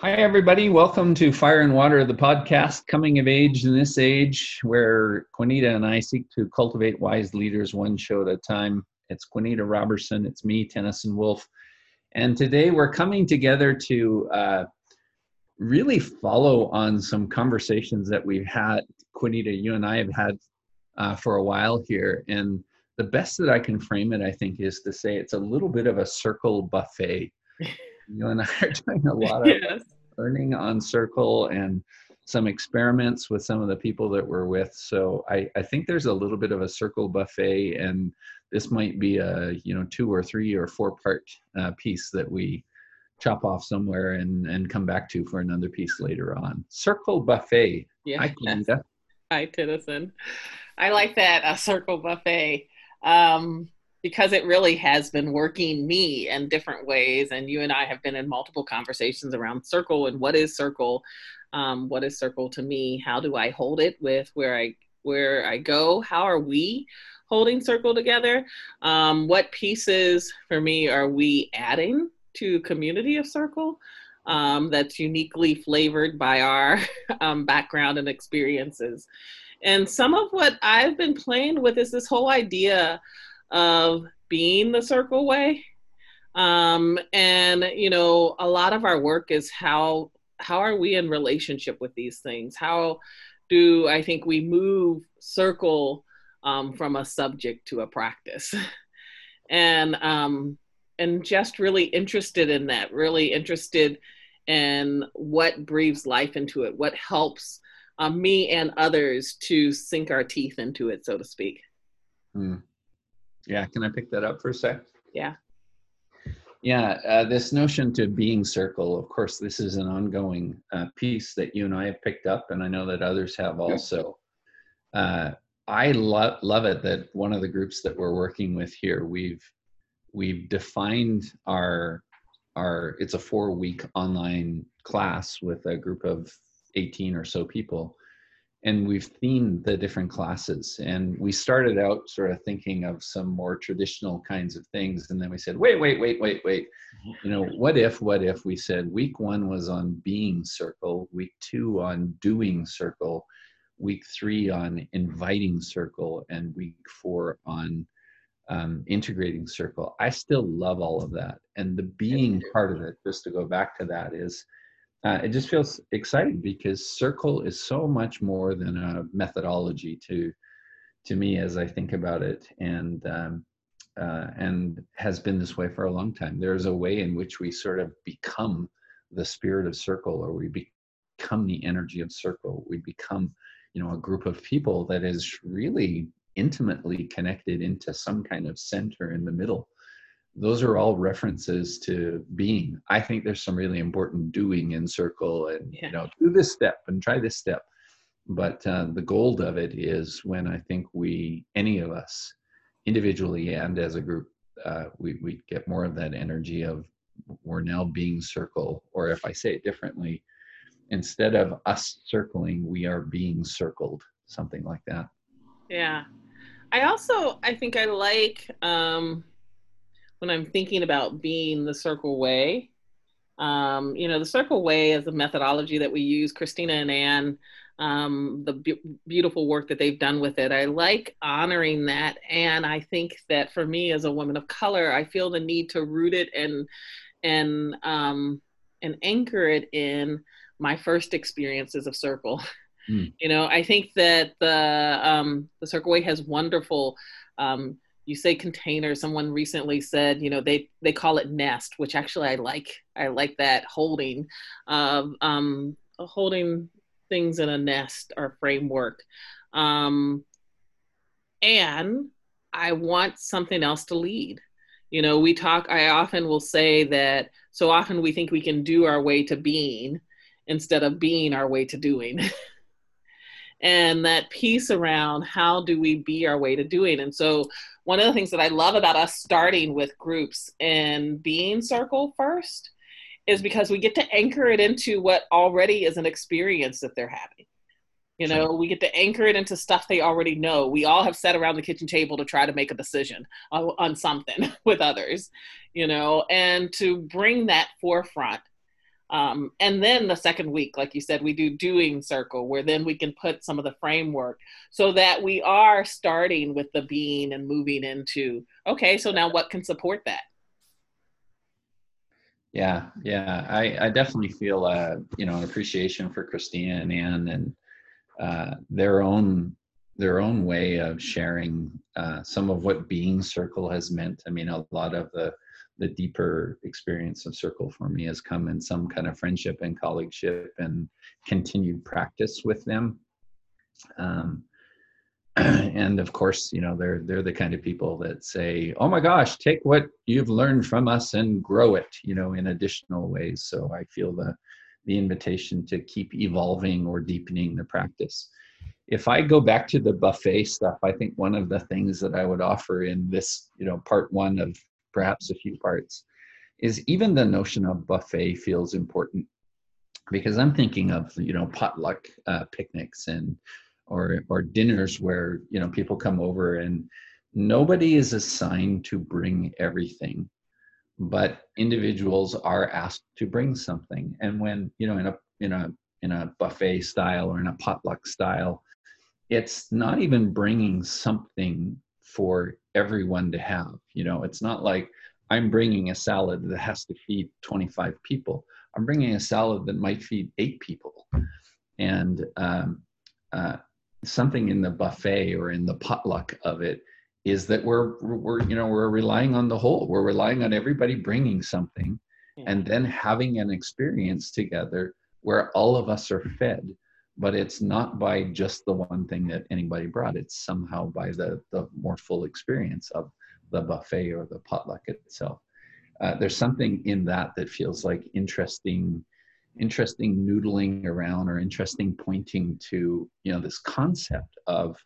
Hi, everybody. Welcome to Fire and Water, the podcast coming of age in this age, where Quinita and I seek to cultivate wise leaders one show at a time. It's Quinita Robertson, it's me, Tenneson Wolf. And today we're coming together to uh, really follow on some conversations that we've had, Quinita, you and I have had uh, for a while here. And the best that I can frame it, I think, is to say it's a little bit of a circle buffet. you and I are doing a lot of yes. learning on Circle and some experiments with some of the people that we're with. So I, I think there's a little bit of a Circle buffet, and this might be a you know two or three or four part uh, piece that we chop off somewhere and and come back to for another piece later on. Circle buffet. Yeah. Hi, Quinita. Hi, Tenneson. I like that a circle buffet. Um, because it really has been working me in different ways. And you and I have been in multiple conversations around circle and what is circle, um, what is circle to me? How do I hold it with where I where I go? How are we holding circle together? Um, what pieces for me are we adding to community of circle? Um, that's uniquely flavored by our um, background and experiences. And some of what I've been playing with is this whole idea of being the circle way. Um, and you know, a lot of our work is how how are we in relationship with these things? How do I think we move circle um, from a subject to a practice? and um, and just really interested in that, really interested in what breathes life into it, what helps um, me and others to sink our teeth into it, so to speak. Mm. Yeah, can I pick that up for a sec? Yeah. Yeah, uh, this notion to being circle, of course, this is an ongoing uh, piece that you and I have picked up, and I know that others have also. Uh, I love love it that one of the groups that we're working with here, we've we've defined our our it's a four week online class with a group of 18 or so people and we've themed the different classes. And we started out sort of thinking of some more traditional kinds of things and then we said wait wait wait wait wait. You know what if what if we said week one was on being circle week two on doing circle week three on inviting circle and week four on um, integrating circle? I still love all of that. And the being part of it just to go back to that is uh, it just feels exciting because circle is so much more than a methodology to to me as I think about it, and um, uh, and has been this way for a long time. There's a way in which we sort of become the spirit of circle, or we become the energy of circle. We become, you know, a group of people that is really intimately connected into some kind of center in the middle those are all references to being. I think there's some really important doing in circle and, yeah. you know, do this step and try this step. But uh, the gold of it is when I think we, any of us, individually and as a group, uh, we, we get more of that energy of we're now being circle, or if I say it differently, instead of us circling, we are being circled, something like that. Yeah. I also, I think I like, um, when I'm thinking about being the circle way. Um, you know, the circle way is a methodology that we use. Christina and Ann, um, the be- beautiful work that they've done with it. I like honoring that, and I think that for me as a woman of color, I feel the need to root it and and um, and anchor it in my first experiences of circle. Mm. You know, I think that the um, the circle way has wonderful um, you say container someone recently said you know they they call it nest which actually i like i like that holding of um, holding things in a nest or framework. Um, and i want something else to lead. You know we talk i often will say that so often we think we can do our way to being instead of being our way to doing. And that piece around how do we be our way to doing? And so one of the things that I love about us starting with groups and being circle first is because we get to anchor it into what already is an experience that they're having. You know, we get to anchor it into stuff they already know. We all have sat around the kitchen table to try to make a decision on, on something with others, you know, and to bring that forefront Um, and then the second week, like you said, we do doing circle, where then we can put some of the framework so that we are starting with the being and moving into, okay, so now what can support that? Yeah, yeah, I, I definitely feel, uh, you know, an appreciation for Christina and Ann and uh, their own their own way of sharing uh, some of what being circle has meant. I mean, a lot of the the deeper experience of circle for me has come in some kind of friendship and colleagueship and continued practice with them. Um, and of course you know they're they're the kind of people that say oh my gosh take what you've learned from us and grow it you know in additional ways. So i feel the the invitation to keep evolving or deepening the practice. If i go back to the buffet stuff i think one of the things that i would offer in this you know part one of perhaps a few parts, is even the notion of buffet feels important. Because I'm thinking of you know potluck uh, picnics and or or dinners where you know people come over and nobody is assigned to bring everything but individuals are asked to bring something. And when you know in a in a in a buffet style or in a potluck style it's not even bringing something for everyone to have. You know, it's not like I'm bringing a salad that has to feed 25 people. I'm bringing a salad that might feed eight people. And um, uh, something in the buffet or in the potluck of it is that we're we're you know we're relying on the whole. We're relying on everybody bringing something, and then having an experience together where all of us are fed but it's not by just the one thing that anybody brought. It's somehow by the the more full experience of the buffet or the potluck itself. Uh, there's something in that that feels like interesting interesting noodling around or interesting pointing to you know this concept of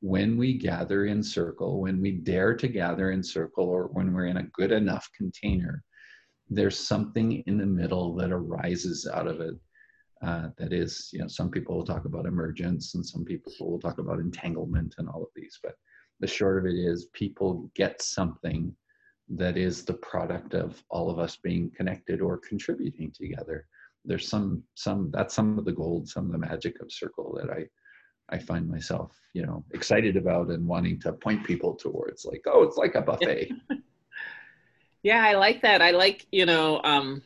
when we gather in circle when we dare to gather in circle or when we're in a good enough container there's something in the middle that arises out of it uh, that is, you know, some people will talk about emergence and some people will talk about entanglement and all of these. But the short of it is, people get something that is the product of all of us being connected or contributing together. There's some, some that's some of the gold, some of the magic of Circle that I, I find myself, you know, excited about and wanting to point people towards. Like, oh, it's like a buffet. yeah, I like that. I like, you know, um,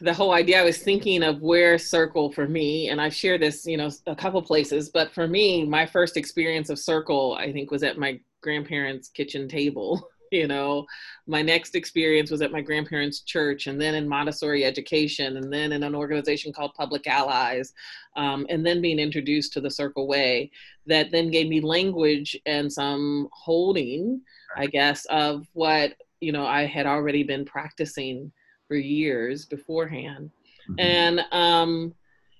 the whole idea, I was thinking of where circle for me, and I've shared this, you know, a couple places, but for me, my first experience of circle, I think, was at my grandparents' kitchen table. You know, my next experience was at my grandparents' church, and then in Montessori education, and then in an organization called Public Allies, um, and then being introduced to the Circle Way, that then gave me language and some holding, I guess, of what you know I had already been practicing for years beforehand. Mm-hmm. And, um,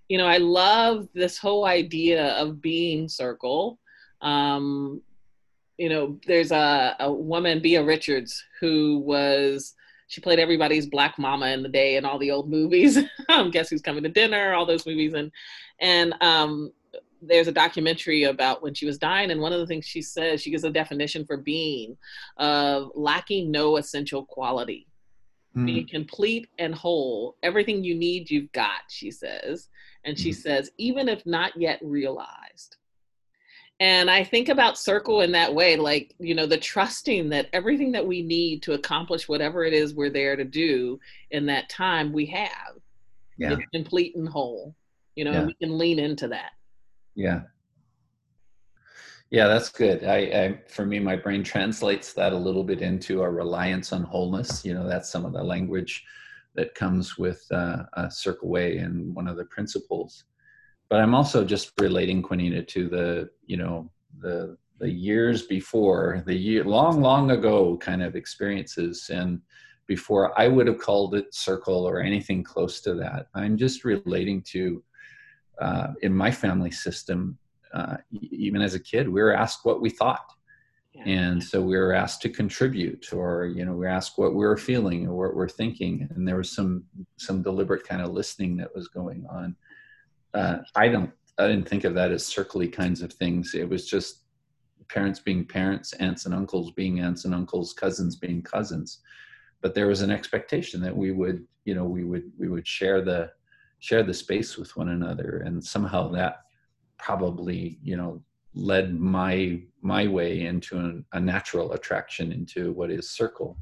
you know, I love this whole idea of being circle. Um, you know, there's a, a woman, Beah Richards, who was, she played everybody's black mama in the day in all the old movies. um, Guess Who's Coming to Dinner, all those movies. And, and, um, there's a documentary about when she was dying and one of the things she says she gives a definition for being of lacking no essential quality mm. be complete and whole. Everything you need, you've got, she says. And she mm. says, even if not yet realized. And I think about circle in that way, like, you know, the trusting that everything that we need to accomplish whatever it is we're there to do in that time we have. Yeah. It's complete and whole. You know, yeah. we can lean into that. Yeah. Yeah, that's good. I, I, for me, my brain translates that a little bit into a reliance on wholeness. You know, that's some of the language that comes with uh, a circle way and one of the principles. But I'm also just relating Quinita to the, you know, the the years before, the year long, long ago kind of experiences, and before I would have called it circle or anything close to that. I'm just relating to uh, in my family system uh, even as a kid, we were asked what we thought. Yeah. And so we were asked to contribute, or you know, we were asked what we were feeling or what we're thinking, and there was some some deliberate kind of listening that was going on. Uh, I don't, I didn't think of that as circly kinds of things. It was just parents being parents, aunts and uncles being aunts and uncles, cousins being cousins. but there was an expectation that we would you know we would we would share the share the space with one another and somehow that probably you know led my my way into an, a natural attraction into what is circle.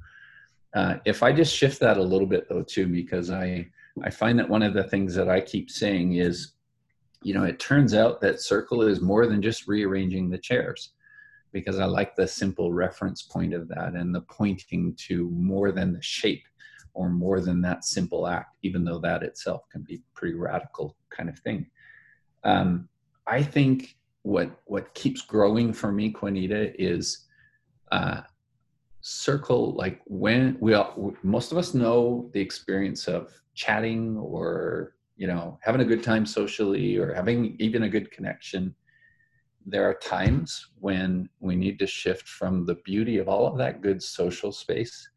Uh, if i just shift that a little bit though too because i i find that one of the things that i keep saying is you know it turns out that circle is more than just rearranging the chairs because i like the simple reference point of that and the pointing to more than the shape or more than that simple act even though that itself can be pretty radical kind of thing. Um, i think what what keeps growing for me, Quinita, is uh, circle. Like when we all, most of us know the experience of chatting or you know having a good time socially or having even a good connection. There are times when we need to shift from the beauty of all of that good social space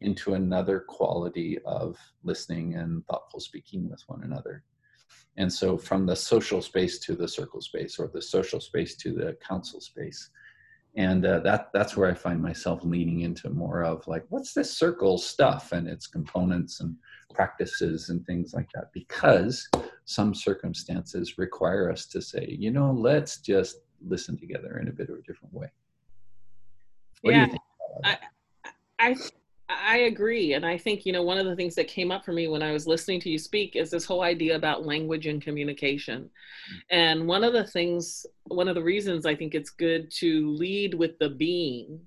into another quality of listening and thoughtful speaking with one another and so from the social space to the circle space or the social space to the council space. And uh, that that's where i find myself leaning into more of like what's this circle stuff and its components and practices and things like that? Because some circumstances require us to say you know let's just listen together in a bit of a different way. What yeah, I, I I agree. And I think, you know, one of the things that came up for me when I was listening to you speak is this whole idea about language and communication. And one of the things, one of the reasons I think it's good to lead with the being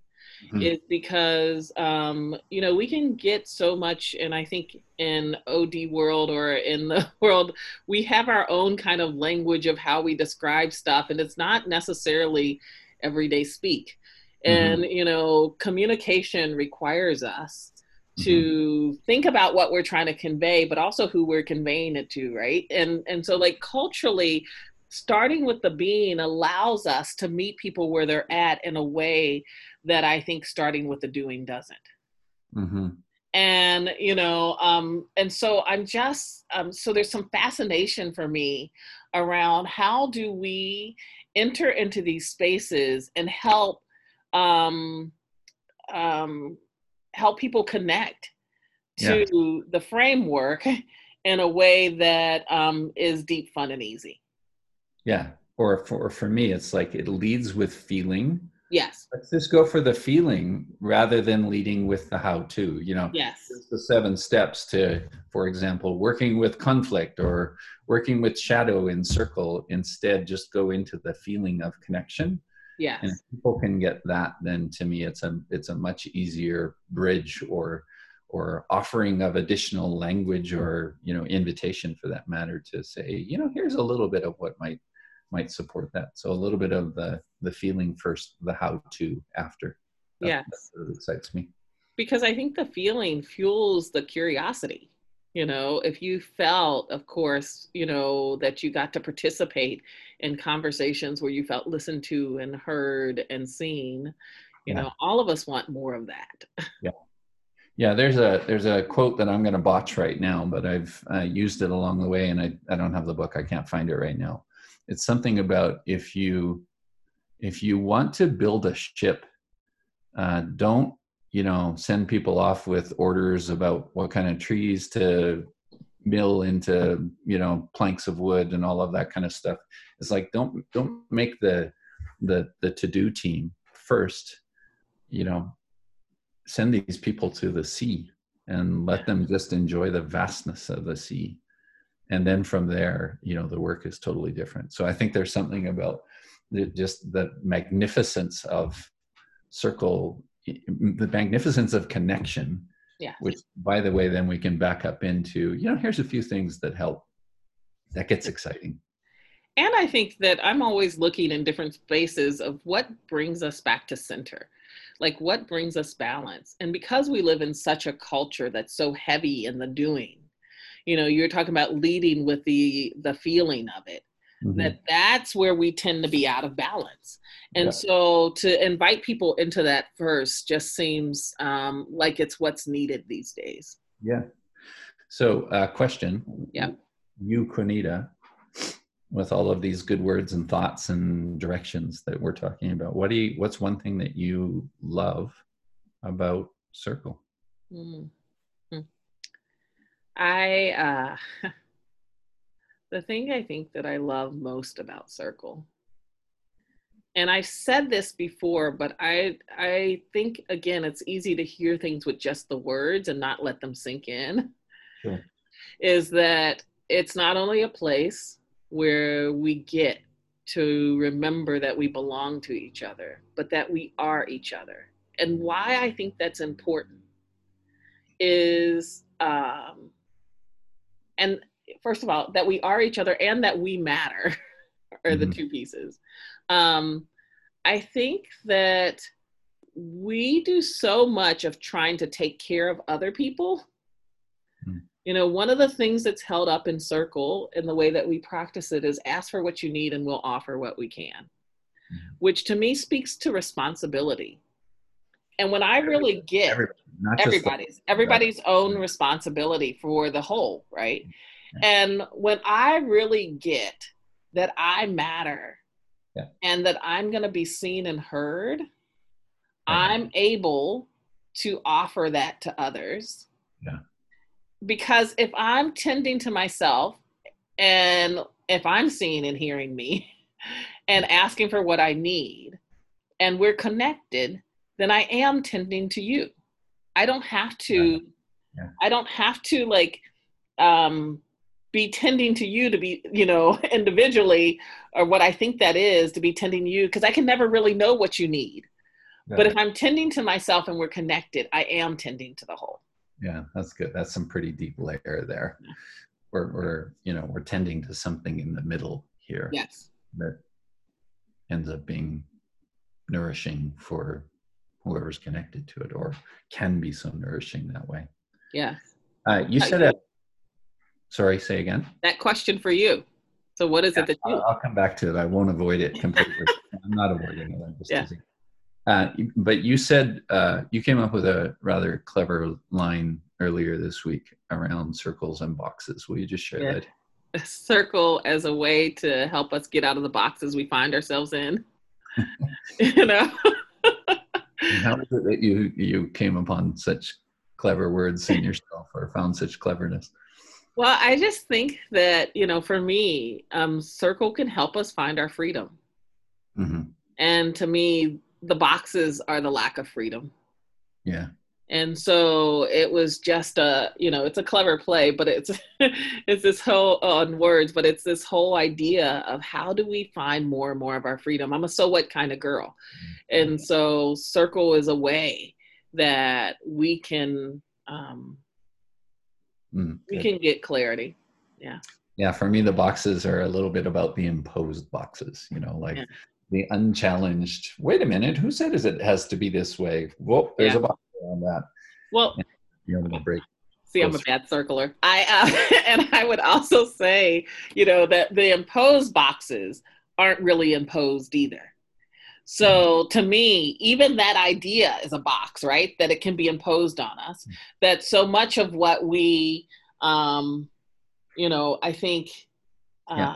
mm-hmm. is because, um, you know, we can get so much, and I think in OD world or in the world, we have our own kind of language of how we describe stuff. And it's not necessarily everyday speak and mm-hmm. you know communication requires us to mm-hmm. think about what we're trying to convey but also who we're conveying it to right and and so like culturally starting with the being allows us to meet people where they're at in a way that i think starting with the doing doesn't mm-hmm. and you know um and so i'm just um so there's some fascination for me around how do we enter into these spaces and help um, um, help people connect to yeah. the framework in a way that um, is deep, fun, and easy. Yeah. Or for, for me, it's like it leads with feeling. Yes. Let's just go for the feeling rather than leading with the how to. You know, yes. the seven steps to, for example, working with conflict or working with shadow in circle. Instead, just go into the feeling of connection Yes. And if people can get that, then to me it's a it's a much easier bridge or or offering of additional language or you know invitation for that matter to say you know here's a little bit of what might might support that. So a little bit of the the feeling first the how to after. That, yes. that excites me. Because i think the feeling fuels the curiosity you know if you felt of course you know that you got to participate in conversations where you felt listened to and heard and seen you yeah. know all of us want more of that. Yeah. Yeah there's a there's a quote that i'm going to botch right now but i've uh, used it along the way and I, I don't have the book. I can't find it right now. It's something about if you if you want to build a ship uh, don't you know send people off with orders about what kind of trees to mill into you know planks of wood and all of that kind of stuff. It's like don't don't make the the the to do team first you know send these people to the sea and let them just enjoy the vastness of the sea. And then from there you know the work is totally different. So i think there's something about the, just the magnificence of circle the magnificence of connection yeah. which by the way then we can back up into you know here's a few things that help that gets exciting. And i think that i'm always looking in different spaces of what brings us back to center like what brings us balance. And because we live in such a culture that's so heavy in the doing you know you're talking about leading with the the feeling of it mm-hmm. that that's where we tend to be out of balance. And yeah. so to invite people into that first just seems um, like it's what's needed these days. Yeah. So uh, question. Yeah. You Quinita, with all of these good words and thoughts and directions that we're talking about what do you what's one thing that you love about circle? Mm-hmm. I uh, the thing I think that I love most about Circle, and I've said this before, but I I think again it's easy to hear things with just the words and not let them sink in. Sure. Is that it's not only a place where we get to remember that we belong to each other, but that we are each other. And why I think that's important is, um, and first of all, that we are each other and that we matter are mm-hmm. the two pieces. Um, I think that we do so much of trying to take care of other people. Mm. You know, one of the things that's held up in circle in the way that we practice it is ask for what you need and we'll offer what we can, mm. which to me speaks to responsibility. And when I really get everybody, everybody's everybody's own responsibility for the whole, right? Yeah. And when I really get that I matter yeah. and that I'm going to be seen and heard, I'm able to offer that to others. Yeah. Because if I'm tending to myself and if I'm seeing and hearing me and asking for what I need and we're connected, then I am tending to you. I don't have to yeah. I don't have to like um be tending to you to be, you know, individually or what I think that is to be tending to you because I can never really know what you need. Yeah. But if I'm tending to myself and we're connected, I am tending to the whole. Yeah, that's good. That's some pretty deep layer there. Yeah. We're, we're, you know, we're tending to something in the middle here. Yes. That ends up being nourishing for whoever's connected to it or can be so nourishing that way. Yeah. Uh, you said it. Sorry, say again. That question for you. So what is yeah, it that you? I'll, come back to it. I won't avoid it completely. I'm not avoiding it. I'm just yeah. Uh, but you said uh, you came up with a rather clever line earlier this week around circles and boxes. Will you just share yeah. that? A circle as a way to help us get out of the boxes we find ourselves in. you know. how is it that you you came upon such clever words in yourself or found such cleverness? Well, I just think that, you know, for me, um, Circle can help us find our freedom. Mm-hmm. And to me, the boxes are the lack of freedom. Yeah. And so it was just a, you know, it's a clever play, but it's it's this whole on words, but it's this whole idea of how do we find more and more of our freedom. I'm a so what kind of girl. Mm-hmm. And so circle is a way that we can um, Mm, we can get clarity. Yeah. Yeah. For me, the boxes are a little bit about the imposed boxes, you know, like yeah. the unchallenged, wait a minute, who said is it has to be this way? Well, there's yeah. a box around that. Well, you're going to break. See, I'm a bad circler. I uh, and I would also say, you know, that the imposed boxes aren't really imposed either. So to me, even that idea is a box, right? That it can be imposed on us. Mm-hmm. That so much of what we, um, you know, I think, uh, yeah.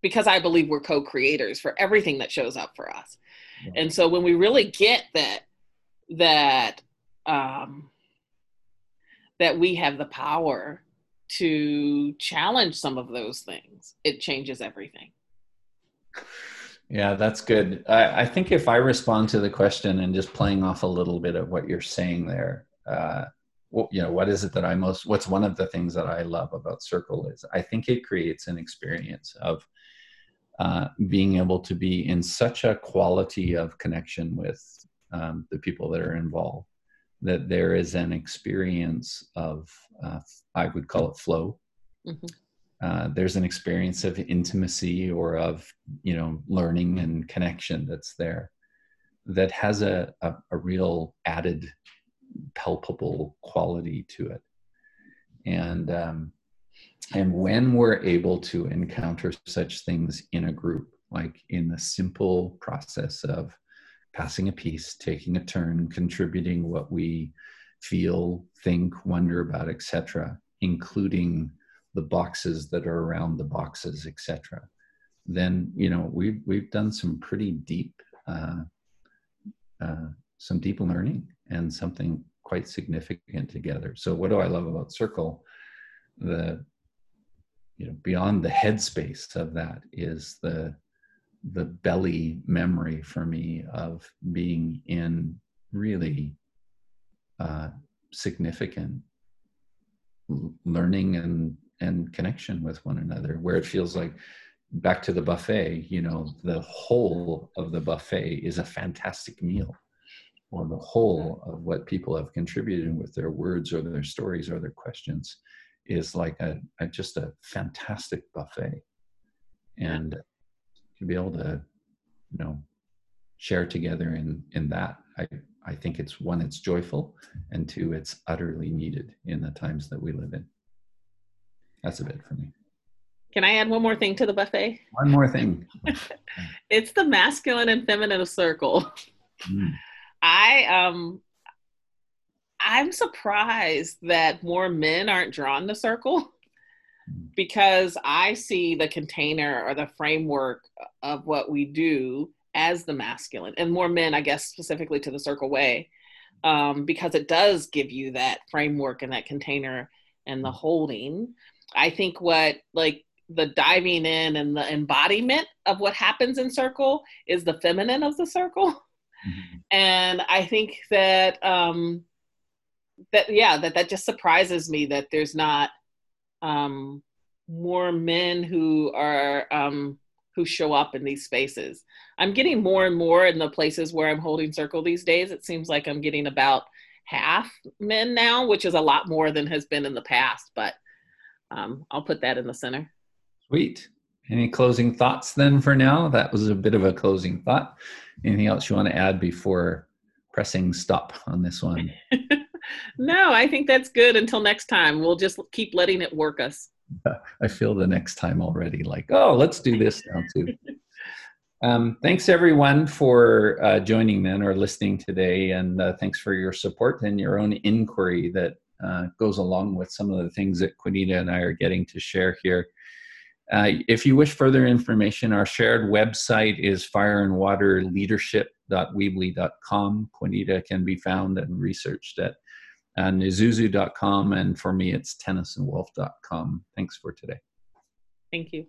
because I believe we're co-creators for everything that shows up for us, yeah. and so when we really get that, that, um, that we have the power to challenge some of those things, it changes everything. Yeah, that's good. I, I, think if I respond to the question and just playing off a little bit of what you're saying there, uh, well, you know, what is it that I most, what's one of the things that I love about Circle is I think it creates an experience of uh, being able to be in such a quality of connection with um, the people that are involved that there is an experience of, uh, I would call it flow. Mm-hmm uh, there's an experience of intimacy or of you know learning and connection that's there that has a, a, a real added palpable quality to it. And um, and when we're able to encounter such things in a group like in the simple process of passing a piece taking a turn contributing what we feel think wonder about etc including the boxes that are around the boxes, etc., then you know we've we've done some pretty deep uh, uh, some deep learning and something quite significant together. So what do I love about Circle? The you know beyond the headspace of that is the the belly memory for me of being in really uh, significant learning and and connection with one another where it feels like back to the buffet you know the whole of the buffet is a fantastic meal. Or the whole of what people have contributed with their words or their stories or their questions is like a, a just a fantastic buffet. And to be able to you know share together in in that i i think it's one it's joyful and two it's utterly needed in the times that we live in that's a bit for me. Can i add one more thing to the buffet? One more thing. It's the masculine and feminine circle. Mm. i um i'm surprised that more men aren't drawn to the circle because I see the container or the framework of what we do as the masculine, and more men, I guess, specifically to the circle way, um, because it does give you that framework and that container and the holding. I think what like the diving in and the embodiment of what happens in circle is the feminine of the circle. Mm-hmm. And I think that um that yeah, that that just surprises me that there's not um, more men who are um, who show up in these spaces. I'm getting more and more in the places where I'm holding circle these days. It seems like I'm getting about half men now, which is a lot more than has been in the past. But um, I'll put that in the center. Sweet. Any closing thoughts then for now? That was a bit of a closing thought. Anything else you want to add before pressing stop on this one? no, I think that's good. Until next time, we'll just keep letting it work us. I feel the next time already like, oh, let's do this now too. um, thanks everyone for uh, joining then or listening today, and uh, thanks for your support and your own inquiry that uh, goes along with some of the things that Quinita and I are getting to share here. Uh, if you wish further information, our shared website is fireandwaterleadership.weebly.com. Quinita can be found and researched at and Isuzu.com. And for me, it's tennesonwolf.com. Thanks for today. Thank you.